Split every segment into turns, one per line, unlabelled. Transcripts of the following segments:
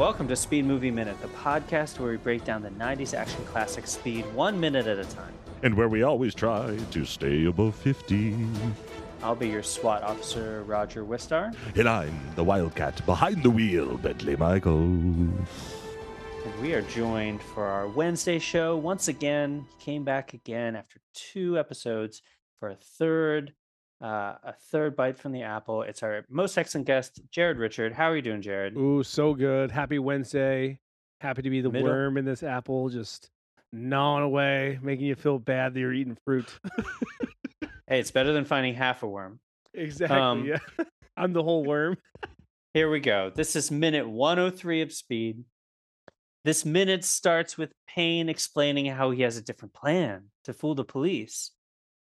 Welcome to Speed Movie Minute, the podcast where we break down the 90s action classic Speed one minute at a time.
and where we always try to stay above 50.
I'll be your SWAT officer, Roger Wistar.
And I'm the wildcat behind the wheel, Bentley Michaels.
And we are joined for our Wednesday show. Once again, he came back again after two episodes for a third, uh, a third bite from the apple. It's our most excellent guest, Jared Richard. How are you doing, Jared?
Ooh, so good. Happy Wednesday. Happy to be the
Middle-
worm in this apple, just gnawing away, making you feel bad that you're eating fruit.
Hey, it's better than finding half a worm.
exactly.
Um,
yeah. I'm the whole worm.
Here we go. This is minute 103 of Speed. This minute starts with Payne explaining how he has a different plan to fool the police.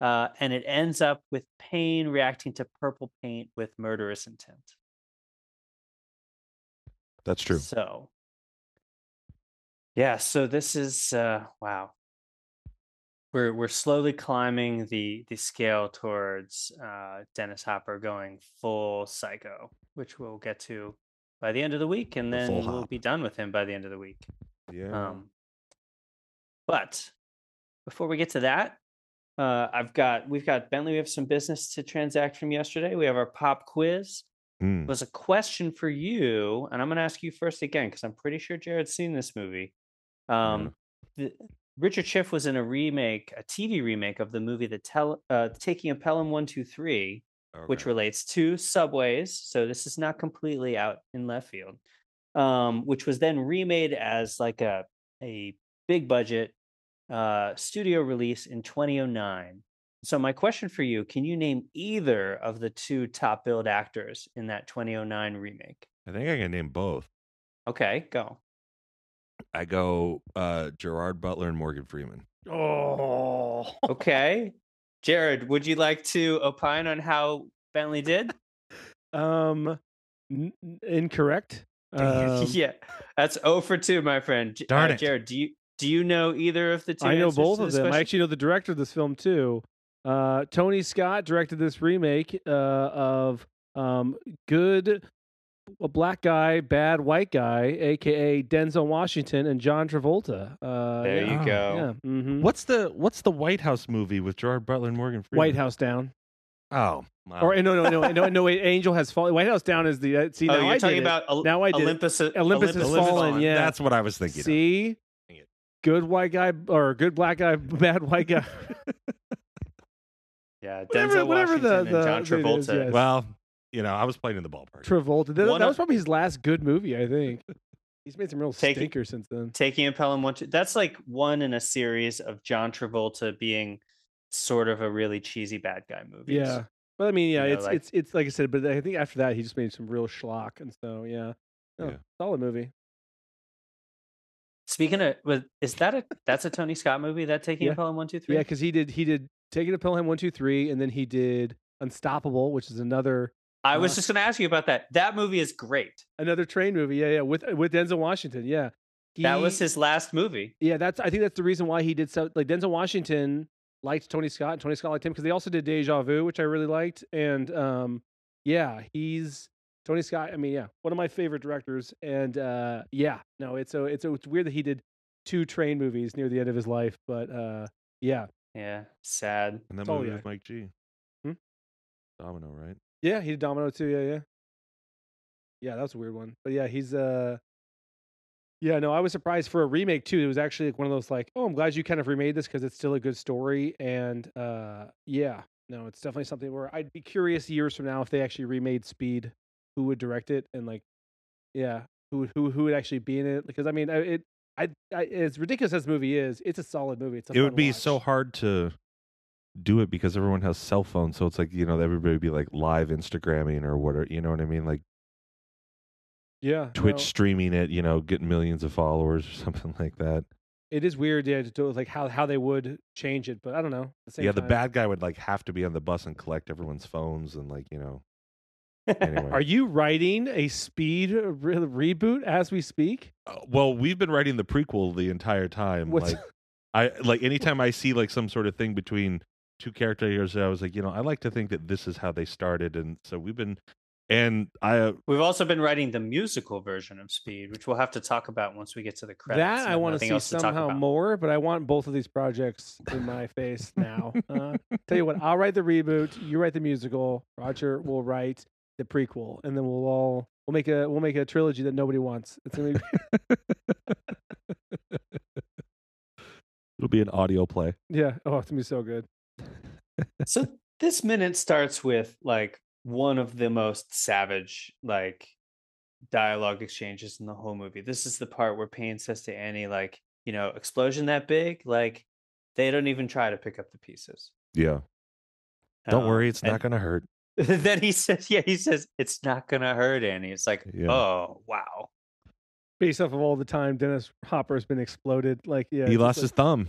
Uh, and it ends up with pain reacting to purple paint with murderous intent.
That's true.
So, yeah, so this is uh, wow. We're we're slowly climbing the the scale towards uh, Dennis Hopper going full psycho, which we'll get to by the end of the week, and then
full
we'll be done with him by the end of the week.
Yeah.
Um, but before we get to that, uh, I've got we've got Bentley. We have some business to transact from yesterday. We have our pop quiz
Mm.
was a question for you, and I'm going to ask you first again because I'm pretty sure Jared's seen this movie. Um, the, Richard Schiff was in a remake, a TV remake of the movie The Tel- uh, Taking of Pelham One Two Three, which relates to subways. So this is not completely out in left field. Um, which was then remade as like a a big budget uh, studio release in 2009. So my question for you: Can you name either of the two top billed actors in that 2009 remake?
I think I can name both.
Okay, go.
I go uh, Gerard Butler and Morgan Freeman.
Oh.
Okay, Jared, would you like to opine on how Bentley did?
Um, n- n- incorrect. Um,
yeah, that's 0 for 2, my friend.
Darn
uh,
it.
Jared, do you do you know either of the two?
I know both of
this
them. I actually know the director of this film too. Uh, Tony Scott directed this remake uh, of um, Good a Black Guy, Bad White Guy, aka Denzel Washington and John Travolta. Uh,
There
yeah.
you
Oh,
go.
Yeah. hmm
What's the What's the White House movie with Gerard Butler and Morgan Freeman?
White House Down.
Oh, wow.
Or no, no, no, no, no. Wait, Angel has fallen. White House Down is the uh, see.
Oh,
now
you're
I did
talking about Ol-
Now I did it.
Olympus.
Olympus has
Olympus
fallen, yeah.
That's what I was thinking.
See,
Dang it.
Good white guy or good black guy, bad white guy.
Yeah,
Whatever-
Denzel
whatever the-
Washington
the-
and John
it is,
Travolta.
yes.
Well, you know, I was playing in the ballpark.
Travolta. That, that was probably his last good movie, I think. He's made some real
Take it-
stinkers since then.
Taking a Pelham one, two. That's like one in a series of John Travolta being sort of a really cheesy bad guy movie.
Yeah. But I mean, yeah,
know,
it's
like-
it's it's like I said, but I think after that he just made some real schlock, and so yeah, No,
Yeah.
solid movie.
Speaking of, was- is that a that's a Tony Scott movie? That Taking
Yeah.
a Pelham one, two, three.
Yeah, because he did he did Taking a Pelham one two three, and then he did Unstoppable, which is another
I was
Uh,
just going to ask you about that. That movie is great.
another train movie. Yeah, yeah, with with Denzel Washington. Yeah,
that was his last movie.
Yeah, that's I think that's the reason why he did so. Like Denzel Washington liked Tony Scott, and Tony Scott liked him because they also did Deja Vu, which I really liked. And um, yeah, he's Tony Scott. I mean, yeah, one of my favorite directors. And uh, yeah, no, it's so it's it's weird that he did two train movies near the end of his life, but uh, yeah,
Yeah, sad.
And that
Oh,
movie
yeah.
with Mike G.
Hmm?
Domino, right?
yeah, he did Domino too. Yeah, yeah, yeah. That was a weird one, but yeah, he's uh. Yeah, no, I was surprised for a remake too. It was actually like one of those like, oh, I'm glad you kind of remade this because it's still a good story. And uh yeah, no, it's definitely something where I'd be curious years from now if they actually remade Speed, who would direct it and like, yeah, who would- who who would actually be in it? Because I mean, it, I, I as ridiculous as the movie is, it's a solid movie. It's a
It would be
watch.
so hard to do it because everyone has cell phones. So it's like, you know, everybody would be like live Instagramming or whatever. You know what I mean? Like
yeah,
Twitch
no,
streaming it, you know, getting millions of followers or something like that.
it is weird, yeah, to do like how how they would change it, but I don't know. The
yeah, the bad guy would like have to be on the bus and collect everyone's phones and like, you know. Anyway.
Are you writing a Speed re- reboot as we speak?
Uh, well, we've been writing the prequel the entire time.
What's-
Like I like anytime I see like some sort of thing between two characters, I was like, you know, I like to think that this is how they started, and so we've been and I uh,
We've also been writing the musical version of Speed, which we'll have to talk about once we get to the credits.
that I want to see
else to
somehow more, but I want both of these projects in my face now. Uh, tell you what, I'll write the reboot. You write the musical. Roger will write the prequel, and then we'll all we'll make a we'll make a trilogy that nobody wants. It's gonna be
it'll be an audio play.
yeah. Oh, it's gonna be so good.
so this minute starts with like one of the most savage like dialogue exchanges in the whole movie. This is the part where Payne says to Annie, like, you know, explosion that big, like they don't even try to pick up the pieces.
Yeah. Don't
Um,
worry, it's
and
not going to hurt.
then he says, yeah, he says it's not gonna hurt Annie. It's like,
Yeah.
oh wow.
Based off of all the time Dennis Hopper's been exploded, like yeah,
he lost
just
his thumb.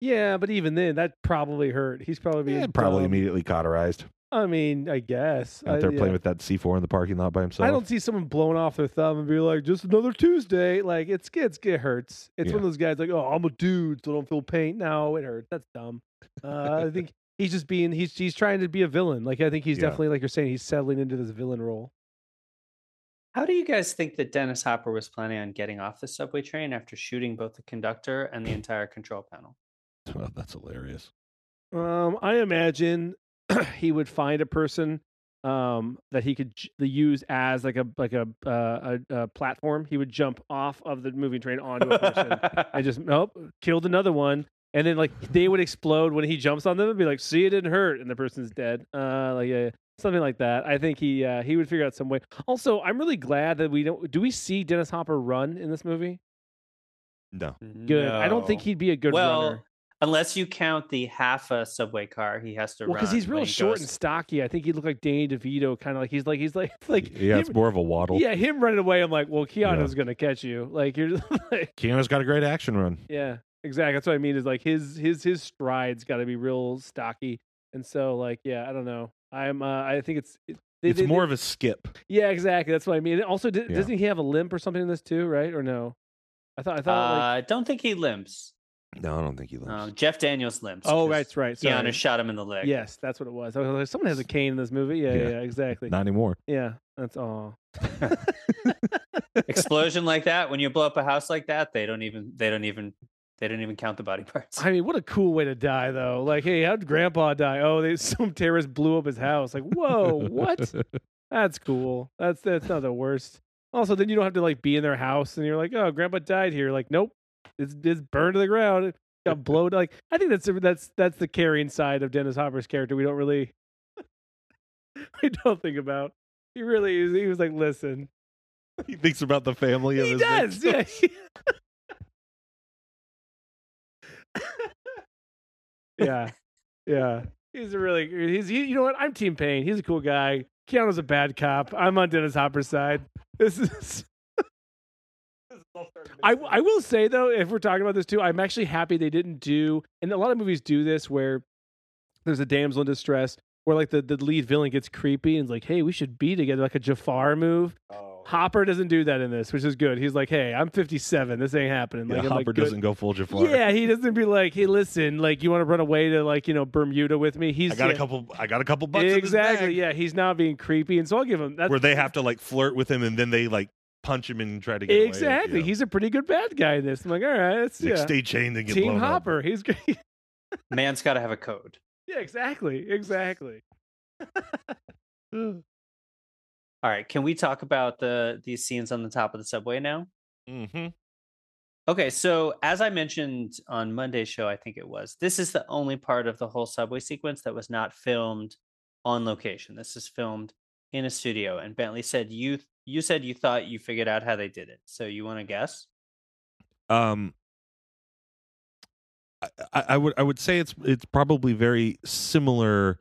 Yeah, but even then, that probably hurt. He's probably
Yeah, probably
dumb.
immediately cauterized.
I mean, I guess
Out
I-
there
yeah.
playing with that C4 in the parking lot by himself.
I don't see someone blowing off their thumb and be like, "Just another Tuesday." Like it's it's it hurts. It's one of those guys like, "Oh, I'm a dude, so I don't feel pain." No, it hurts. That's dumb. Uh, I think he's just being he's he's trying to be a villain. Like I think he's
Yeah.
definitely like you're saying he's settling into this villain role.
How do you guys think that Dennis Hopper was planning on getting off the subway train after shooting both the conductor and the entire control panel?
Well, that's hilarious.
Um, I imagine he would find a person um that he could j- use as like a like a uh, a, a platform. He would jump off of the moving train onto a person. and just nope, killed another one. And then like they would explode when he jumps on them and be like, "See, it didn't hurt," and the person's dead. Uh, like yeah, something like that. I think he uh, he would figure out some way. Also, I'm really glad that we don't. Do we see Dennis Hopper run in this movie?
No.
Good. I don't think he'd be a good
well,
runner.
unless you count the half a subway car he has to
Well,
run.
because he's real
he
short
goes-
and stocky. I think he'd look like Danny DeVito, kind of like he's like he's like like
yeah,
him-
it's more of a waddle.
yeah him running away. I'm like, well,
Yeah.
Keanu's gonna catch you. Like you're just like
Keanu's got a great action run.
Yeah, exactly. That's what I mean. Is like his his his strides got to be real stocky, and so like yeah, I don't know. I'm uh, I think it's it, they-
it's
they-
more
they-
of a skip.
yeah, exactly. That's what I mean. And Also, d-
Yeah.
doesn't he have a limp or something in this too? Right or no? I thought I thought like
I don't think he limps.
No, I don't think he limps.
Um, Jeff Daniels limps.
oh
'cause
right, right.
Keanu
Sorry.
shot him in the leg.
Yes, that's what it was. I was like, someone has a cane in this movie. Yeah, yeah,
Yeah.
yeah, exactly.
Not anymore.
Yeah, that's all.
Explosion like that when you blow up a house like that, they don't even they don't even they didn't even count the body parts.
I mean, what a cool way to die, though. Like, hey, how'd Grandpa die? Oh, they some terrorist blew up his house. Like, whoa, what? That's cool. That's that's not the worst. Also, then you don't have to like be in their house and you're like, oh, grandpa died here. Like, nope, it's it's burned to the ground. It got blown. Like, I think that's that's that's the carrying side of Dennis Hopper's character. We don't really, we don't think about. He really is. He was like, listen,
he thinks about the family of
he
his
does.
Victims.
yeah, yeah. Yeah. He's a really he's he, you know what? I'm Team Payne. He's a cool guy. Keanu's a bad cop. I'm on Dennis Hopper's side. This is. I, I will say though, if we're talking about this too, I'm actually happy they didn't do, and a lot of movies do this where there's a damsel in distress where like the, the lead villain gets creepy and is like, hey, we should be together, like a Jafar move. Oh, Hopper doesn't do that in this, which is good. He's like, hey, I'm 57. This ain't happening.
Yeah,
Like, I'm
Hopper
like,
doesn't go full Jafar.
Yeah, he doesn't be like, hey, listen, like you want to run away to like you know Bermuda with me? He's
I got
yeah,
a couple. I got a couple bucks. in his
exactly.
bag.
Yeah, he's not being creepy, and so I'll give him that.
Where they have to like flirt with him, and then they like punch him and try to get away.
exactly.
Yeah.
He's a pretty good bad guy in this. I'm like, all right, it's
Like,
yeah.
stay chained and get
Team
blown up.
Hopper. He's great.
Man's got to have a code.
yeah, exactly, exactly.
All right, can we talk about the these scenes on the top of the subway now?
Mm-hmm.
Okay, so as I mentioned on Monday's show, I think it was, this is the only part of the whole subway sequence that was not filmed on location. This is filmed in a studio. And Bentley said you you said you thought you figured out how they did it. So you want to guess?
Um, I, I I would I would say it's it's probably very similar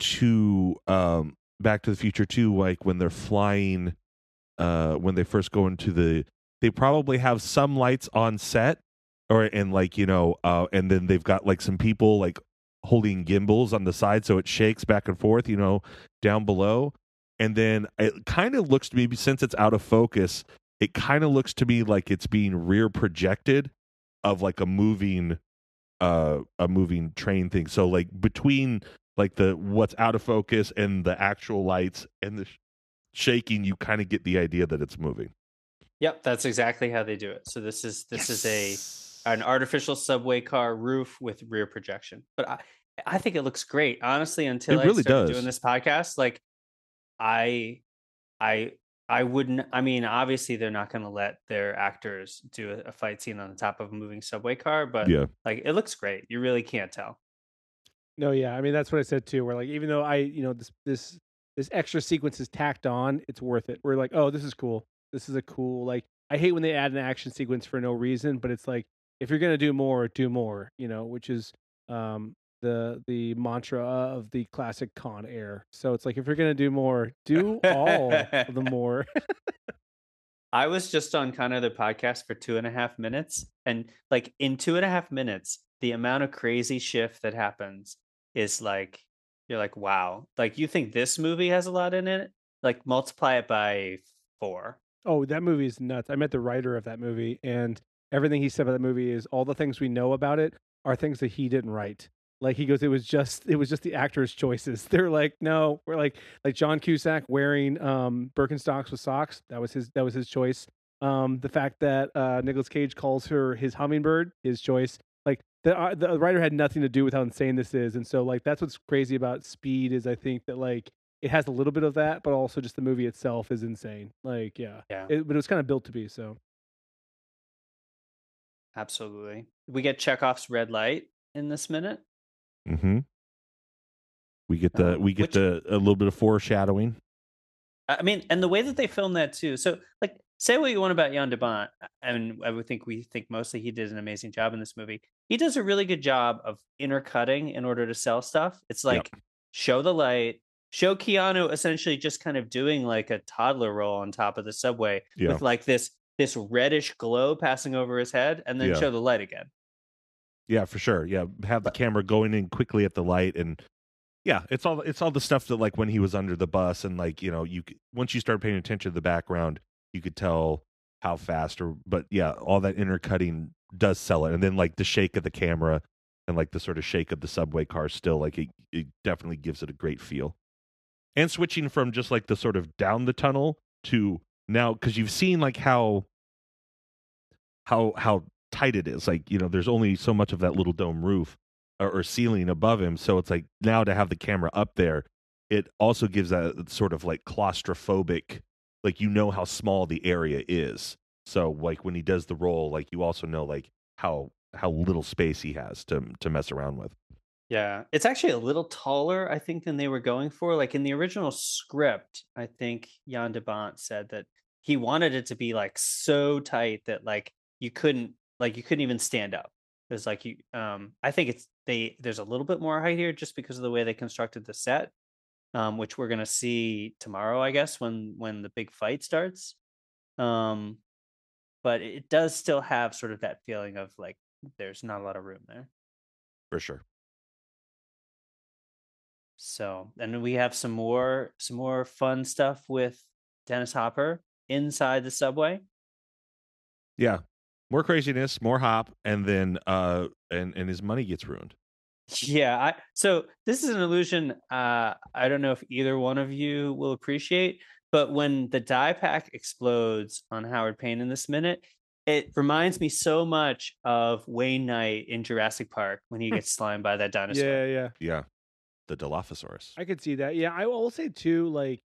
to um Back to the Future too, like when they're flying, uh, when they first go into the, they probably have some lights on set, or and like you know, uh, and then they've got like some people like holding gimbals on the side so it shakes back and forth, you know, down below, and then it kind of looks to me since it's out of focus, it kind of looks to me like it's being rear projected of like a moving uh a moving train thing. So like between like the what's out of focus and the actual lights and the sh- shaking, you kind of get the idea that it's moving.
Yep, that's exactly how they do it. So this is this is a an artificial subway car roof with rear projection. But I I think it looks great. Honestly, until
It
I
really
started
does.
doing this podcast, like I I I wouldn't I mean, obviously they're not gonna let their actors do a, a fight scene on the top of a moving subway car, but
yeah.
like it looks great. You really can't tell.
No, yeah, I mean that's what I said too. Where like even though I, you know, this this this extra sequence is tacked on, it's worth it. We're like, oh, this is cool. This is a cool like. I hate when they add an action sequence for no reason, but it's like if you're gonna do more, do more. You know, which is um the the mantra of the classic Con Air. So it's like if you're gonna do more, do all the more.
I was just on kind of the podcast for two and a half minutes, and like in two and a half minutes, the amount of crazy shift that happens is like you're like, wow. Like you think this movie has a lot in it? Like multiply it by four.
Oh, that movie is nuts. I met the writer of that movie, and everything he said about that movie is all the things we know about it are things that he didn't write. Like he goes, it was just it was just the actors' choices. They're like, no, we're like like John Cusack wearing um Birkenstocks with socks. That was his that was his choice. Um, the fact that uh Nicolas Cage calls her his hummingbird, his choice. Like the uh, the writer had nothing to do with how insane this is, and so like that's what's crazy about Speed is I think that like it has a little bit of that, but also just the movie itself is insane. Like yeah,
Yeah.
it, but it was kind of built to be so.
Absolutely. We get Chekhov's red light in this minute.
Mm-hmm. We get the
Um,
we get
which-
the a little bit of foreshadowing.
I mean, and the way that they filmed that too. So, like, say what you want about Jan de Bont, and I would think we think mostly he did an amazing job in this movie. He does a really good job of intercutting in order to sell stuff. It's like show the light, show Keanu essentially just kind of doing like a toddler roll on top of the subway
Yeah.
with like this this reddish glow passing over his head, and then
Yeah.
show the light again.
Yeah, for sure. Yeah, have the camera going in quickly at the light, and yeah, it's all it's all the stuff that like when he was under the bus, and like you know, you once you start paying attention to the background, you could tell how fast or but yeah, all that intercutting does sell it, and then like the shake of the camera and like the sort of shake of the subway car, still like it, it definitely gives it a great feel. And switching from just like the sort of down the tunnel to now because you've seen like how how how tight it is. Like you know, there's only so much of that little dome roof or, or ceiling above him. So it's like now to have the camera up there, it also gives that sort of like claustrophobic. Like you know how small the area is. So like when he does the roll, like you also know like how how little space he has to to mess around with.
Yeah, it's actually a little taller, I think, than they were going for. Like in the original script, I think Jan de Bont said that he wanted it to be like so tight that like you couldn't like you couldn't even stand up. It was like you um I think it's they there's a little bit more height here just because of the way they constructed the set. Um, which we're gonna see tomorrow, I guess, when when the big fight starts. Um, but it does still have sort of that feeling of like there's not a lot of room there.
For sure.
So, and then we have some more some more fun stuff with Dennis Hopper inside the subway.
Yeah. More craziness, more hop, and then uh and and his money gets ruined.
Yeah, I so this is an illusion uh I don't know if either one of you will appreciate, but when the die pack explodes on Howard Payne in this minute, it reminds me so much of Wayne Knight in Jurassic Park when he gets slimed by that dinosaur.
Yeah, yeah.
Yeah. The Dilophosaurus.
I could see that. Yeah, I will say too, like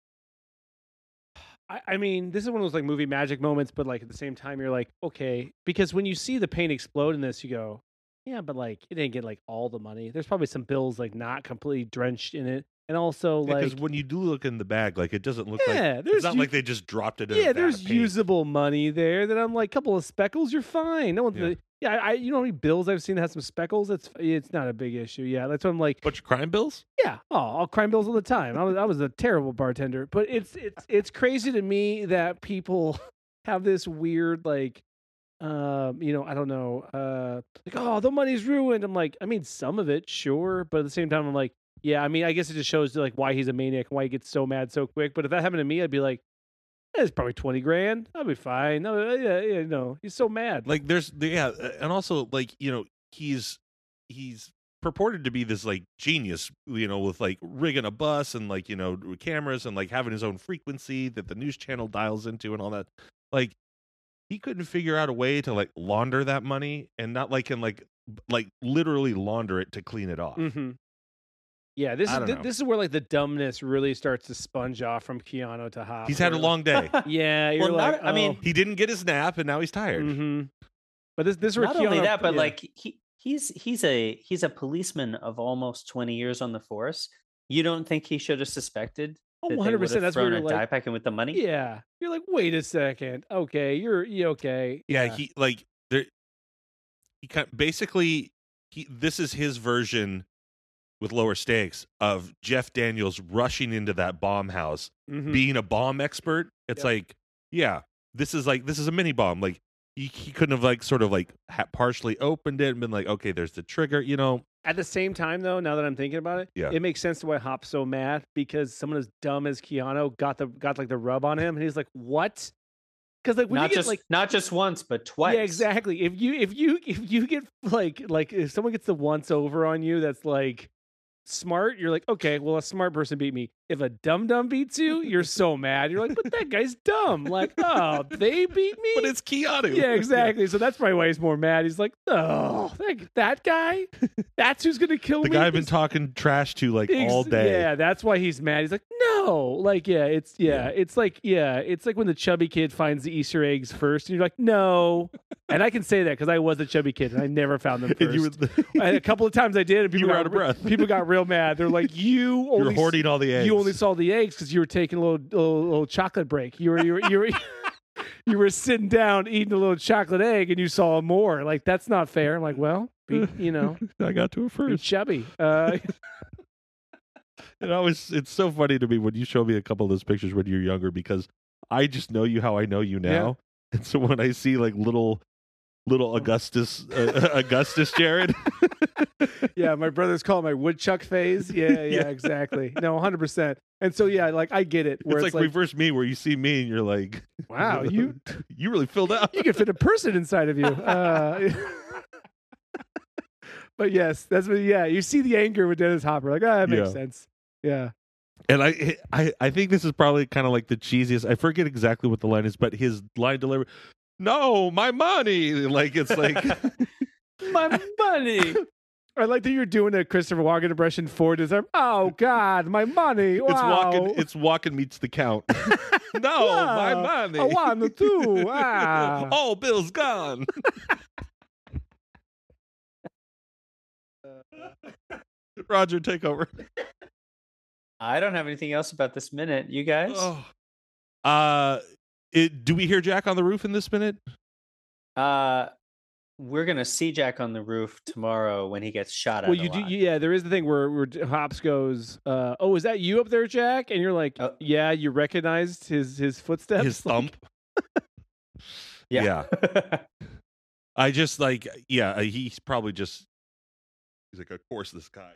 I, I mean, this is one of those like movie magic moments, but like at the same time, you're like, okay, because when you see the paint explode in this, you go, yeah, but like it didn't get like all the money. There's probably some bills like not completely drenched in it, and also
Because
like
when you do look in the bag, like it doesn't look like
yeah,
it's
there's
not
u-
like they just dropped it in
yeah, there's usable money there. That I'm like, a couple of speckles, you're fine. No one's
Yeah.
yeah, yeah I, you know how many bills I've seen that have some speckles. It's it's not a big issue. Yeah, that's what I'm like.
Bunch of crime bills?
Yeah. Oh, I'll crime bills all the time. I was I was a terrible bartender, but it's it's it's crazy to me that people have this weird like um you know i don't know uh like oh the money's ruined. I'm like i mean some of it sure but at the same time i'm like yeah i mean i guess it just shows like why he's a maniac and why he gets so mad so quick but if that happened to me i'd be like "Eh, it's probably 20 grand. I'll be fine. No yeah yeah no he's so mad.
Like there's yeah, uh, and also like, you know, he's he's purported to be this like genius, you know, with like rigging a bus and like you know cameras and like having his own frequency that the news channel dials into and all that. Like he couldn't figure out a way to like launder that money and not like in like like literally launder it to clean it off.
hmm Yeah, this
I
is
don't
thi-
know.
this is where like the dumbness really starts to sponge off from Keanu to Hop.
He's had a long day.
Yeah, you're
Well,
like,
not- I mean,
he didn't get his nap and now he's tired.
hmm but this this is where
Not only that, but
yeah.
like he he's he's a he's a policeman of almost twenty years on the force. You don't think he should have suspected
oh, 100 percent. That's where
thrown
you're
a
like,
die pack in with the money?
yeah, you're like, wait a second, okay, you're you okay?
Yeah, he like there. He kind basically he. This is his version with lower stakes of Jeff Daniels rushing into that bomb house,
Mhm.
being a bomb expert. It's
Yep.
like, yeah, this is like this is a mini bomb. Like he, he couldn't have like sort of like ha- partially opened it and been like, okay, there's the trigger. You know,
At the same time, though, now that I'm thinking about it,
Yeah.
it makes sense to why Hop's so mad because someone as dumb as Keanu got the got like the rub on him, and he's like, "What?" Because like when
not
you get
just
like
not just once, but twice.
yeah, exactly. If you if you if you get like like if someone gets the once over on you, that's like smart. You're like, okay, well, a smart person beat me. If a dumb dumb beats you, you're so mad. You're like, but that guy's dumb. Like, oh, they beat me.
but it's Keanu.
yeah, exactly. So that's probably why he's more mad. He's like, oh, that, that guy, that's who's gonna kill
the
me.
The guy I've been talking trash to like
Ex-
all day.
Yeah, that's why he's mad. He's like, no, like, yeah, it's yeah,
Yeah.
it's like, yeah, it's like when the chubby kid finds the Easter eggs first, and you're like, no. and I can say that because I was a chubby kid and I never found them first.
And you were, the,
a couple of times I did, and people
You were
got
out of breath.
People got real mad. They're like, you
you're
only
hoarding all the eggs.
you only saw the eggs because you were taking a little, little little chocolate break. You were you were you were, you were sitting down eating a little chocolate egg, and you saw more. Like that's not fair. I'm like, well, be, you know,
I got to it first.
chubby. Uh,
It always it's so funny to me when you show me a couple of those pictures when you're younger because I just know you how I know you now. And so when I see like little little Augustus uh, Augustus Jared,
yeah, my brothers call it my woodchuck phase. Yeah, yeah,
Yeah.
exactly. No, 100. percent And so yeah, like I get it. Where
it's
it's,
like,
like,
reverse me where you see me and you're like,
wow, you
you really filled out.
you can fit a person inside of you. Uh, but yes, that's what. Yeah, you see the anger with Dennis Hopper. Like, ah, that makes
Yeah.
sense. Yeah.
And I I I think this is probably kind of like the cheesiest. I forget exactly what the line is, but his line delivery, no, my money. Like it's like
My money.
I like that you're doing a Christopher Walken impression for deserve. Oh God, my money! Wow.
it's Walken it's Walken meets the count. no, my money.
I want the two. Ah.
All bills gone. Roger, take over.
I don't have anything else about this minute. You guys?
Oh. Uh, it, do we hear Jack on the roof in this minute?
Uh, we're gonna see Jack on the roof tomorrow when he gets shot at.
Well,
a
you do.
lot.
Yeah, there is the thing where where Hops goes, uh, "Oh, is that you up there, Jack?" And you're like,
Oh.
"Yeah." You recognized his his footsteps.
His
Like,
thump.
yeah.
I just like, yeah, uh, he's probably just, he's like, of course, this guy.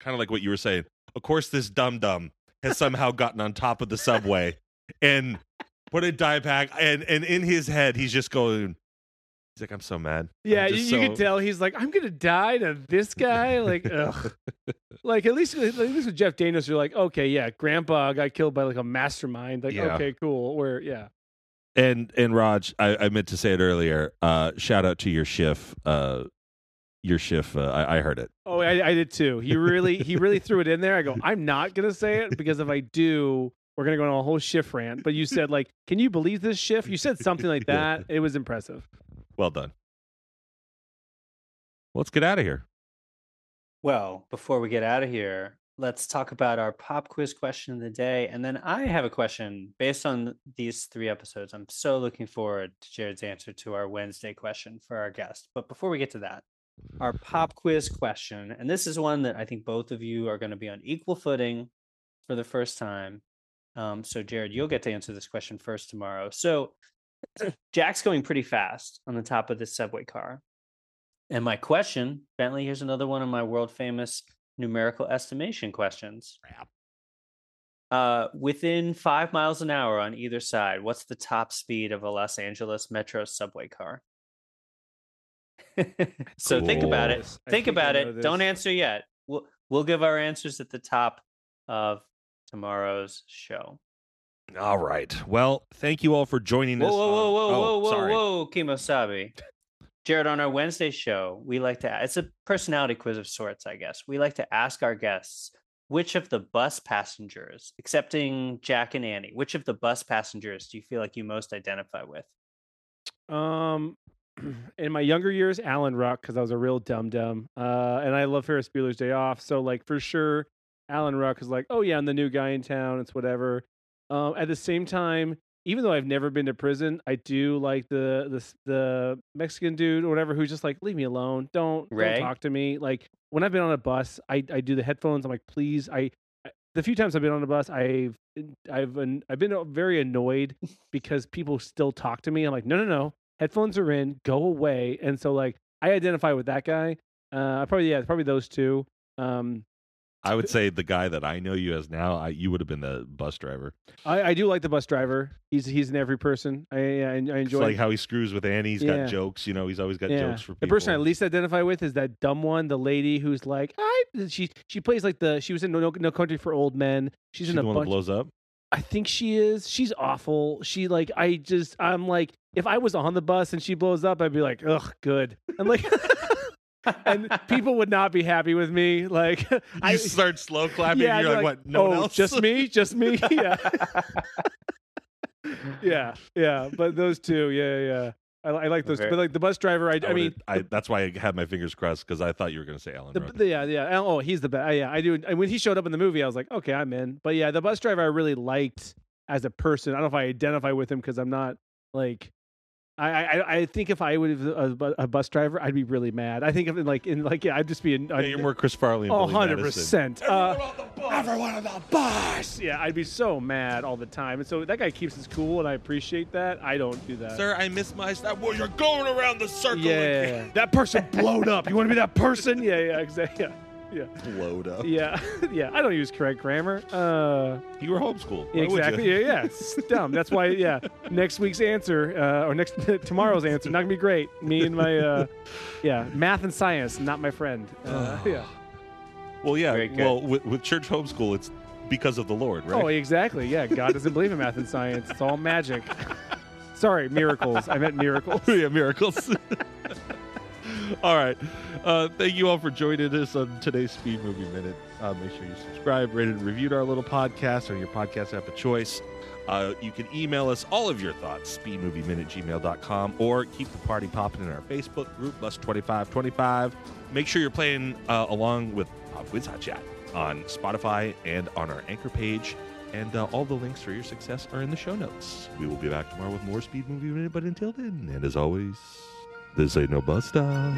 Kind of like what you were saying. Of course, this dum dum has somehow gotten on top of the subway and put a die pack. And, and in his head, he's just going, he's like, I'm so mad.
Yeah, you,
just
you can tell he's like, "I'm gonna die to this guy." Like, ugh. like at least at least with Jeff Daniels, you're like, okay, yeah, Grandpa got killed by like a mastermind. Like,
Yeah.
okay, cool. Where, yeah,
And and Raj, I, I meant to say it earlier. Uh, shout out to your shift. Uh, your shift. Uh, I, I heard it.
Oh, I, I did too. He really, he really threw it in there. I go, I'm not gonna say it because if I do, we're gonna go on a whole shift rant. But you said like, can you believe this shift? You said something like
Yeah.
that. It was impressive.
Well done. Let's get out of here.
Well, before we get out of here, let's talk about our pop quiz question of the day. And then I have a question based on these three episodes. I'm so looking forward to Jared's answer to our Wednesday question for our guest. But before we get to that, our pop quiz question, and this is one that I think both of you are going to be on equal footing for the first time. Um, so, Jared, you'll get to answer this question first tomorrow. So, Jack's going pretty fast on the top of this subway car. And my question, Bentley, here's another one of my world famous numerical estimation questions. Uh, within five miles an hour on either side, what's the top speed of a Los Angeles Metro subway car? so think about it. Think
think
about
know
it. Don't answer yet. We'll we'll give our answers at the top of tomorrow's show.
All right. Well, thank you all for joining
Whoa,
us.
whoa, whoa, whoa,
oh,
whoa, whoa,
sorry.
whoa, Kemosabe. Jared, on our Wednesday show, we like to it's a personality quiz of sorts, I guess. We like to ask our guests which of the bus passengers, excepting Jack and Annie, which of the bus passengers do you feel like you most identify with?
Um, in my younger years, Alan Ruck because I was a real dum dum, uh, and I love Ferris Bueller's Day Off. So like for sure, Alan Ruck is like, oh yeah, I'm the new guy in town. It's whatever. Um, at the same time, even though I've never been to prison, I do like the the the Mexican dude or whatever who's just like, leave me alone. Don't don't talk to me. Like when I've been on a bus, I I do the headphones. I'm like, please, I. I- The few times I've been on a bus, I've I've been, I've been very annoyed because people still talk to me. I'm like, no, no, no, headphones are in, go away. And so like I identify with that guy. Uh, probably yeah, probably those two. Um,
I would say the guy that I know you as now, I, you would have been the bus driver.
I, I do like the bus driver. He's he's an every person. I I, I
It's
enjoy.
like how he screws with Annie. He's
Yeah.
got jokes. You know, he's always got
yeah.
jokes for people.
the person I least identify with is that dumb one, the lady who's like, I she she plays like the she was in No, no Country for Old Men. She's
She's
in a
the one that
bunch.
blows up.
I think she is. She's awful. She like I just I'm like if I was on the bus and she blows up, I'd be like, ugh, good. I'm like, and people would not be happy with me. Like
You
I
start slow clapping.
yeah,
you're
I'd
like, what? No
oh,
one else.
just me, just me. Yeah, yeah, yeah. But those two, yeah, yeah. I, I like those,
Okay.
but like the bus driver, I, I,
I,
mean,
mean, I, that's why I had my fingers crossed because I thought you were going to say Alan.
the,
Ruck.
the- yeah, yeah. Oh, he's the best. Uh, yeah, I do. And when he showed up in the movie, I was like, okay, I'm in. But yeah, the bus driver, I really liked as a person. I don't know if I identify with him because I'm not like. I, I I think if I would have a, a bus driver, I'd be really mad. I think if in like in like yeah, I'd just be an,
yeah, you're more Chris Farley. and
Oh,
Billy
100
Madison.
percent. Uh, everyone on the bus. Yeah, I'd be so mad all the time. And so that guy keeps his cool, and I appreciate that. I don't do that.
Sir, I miss my stop. Well, you're going around the circle
yeah,
again.
that person blowed up. You want to be that person? Yeah, yeah, exactly. Yeah,
Load up.
yeah, yeah. I don't use correct grammar. Uh,
You were homeschooled. Why would
exactly.
you?
Yeah, yeah. It's dumb. That's why. Yeah. Next week's answer, uh, or next tomorrow's answer, not gonna be great. Me and my, uh, yeah, math and science, not my friend. Uh, yeah.
Well, yeah. Well, with, with church homeschool, it's because of the Lord, right?
Oh, exactly. Yeah, God doesn't believe in math and science. It's all magic. Sorry, miracles. I meant miracles.
yeah, miracles. all right. Uh, thank you all for joining us on today's Speed Movie Minute. Uh, make sure you subscribe, rate, and reviewed our little podcast or your podcast app of choice. Uh, you can email us all of your thoughts, speedmovieminute gmail.com, or keep the party popping in our Facebook group, Bus2525. Make sure you're playing uh, along with Pop Quiz Hot Shot on Spotify and on our anchor page. And uh, all the links for your success are in the show notes. We will be back tomorrow with more Speed Movie Minute, but until then, and as always, this ain't no bus stop.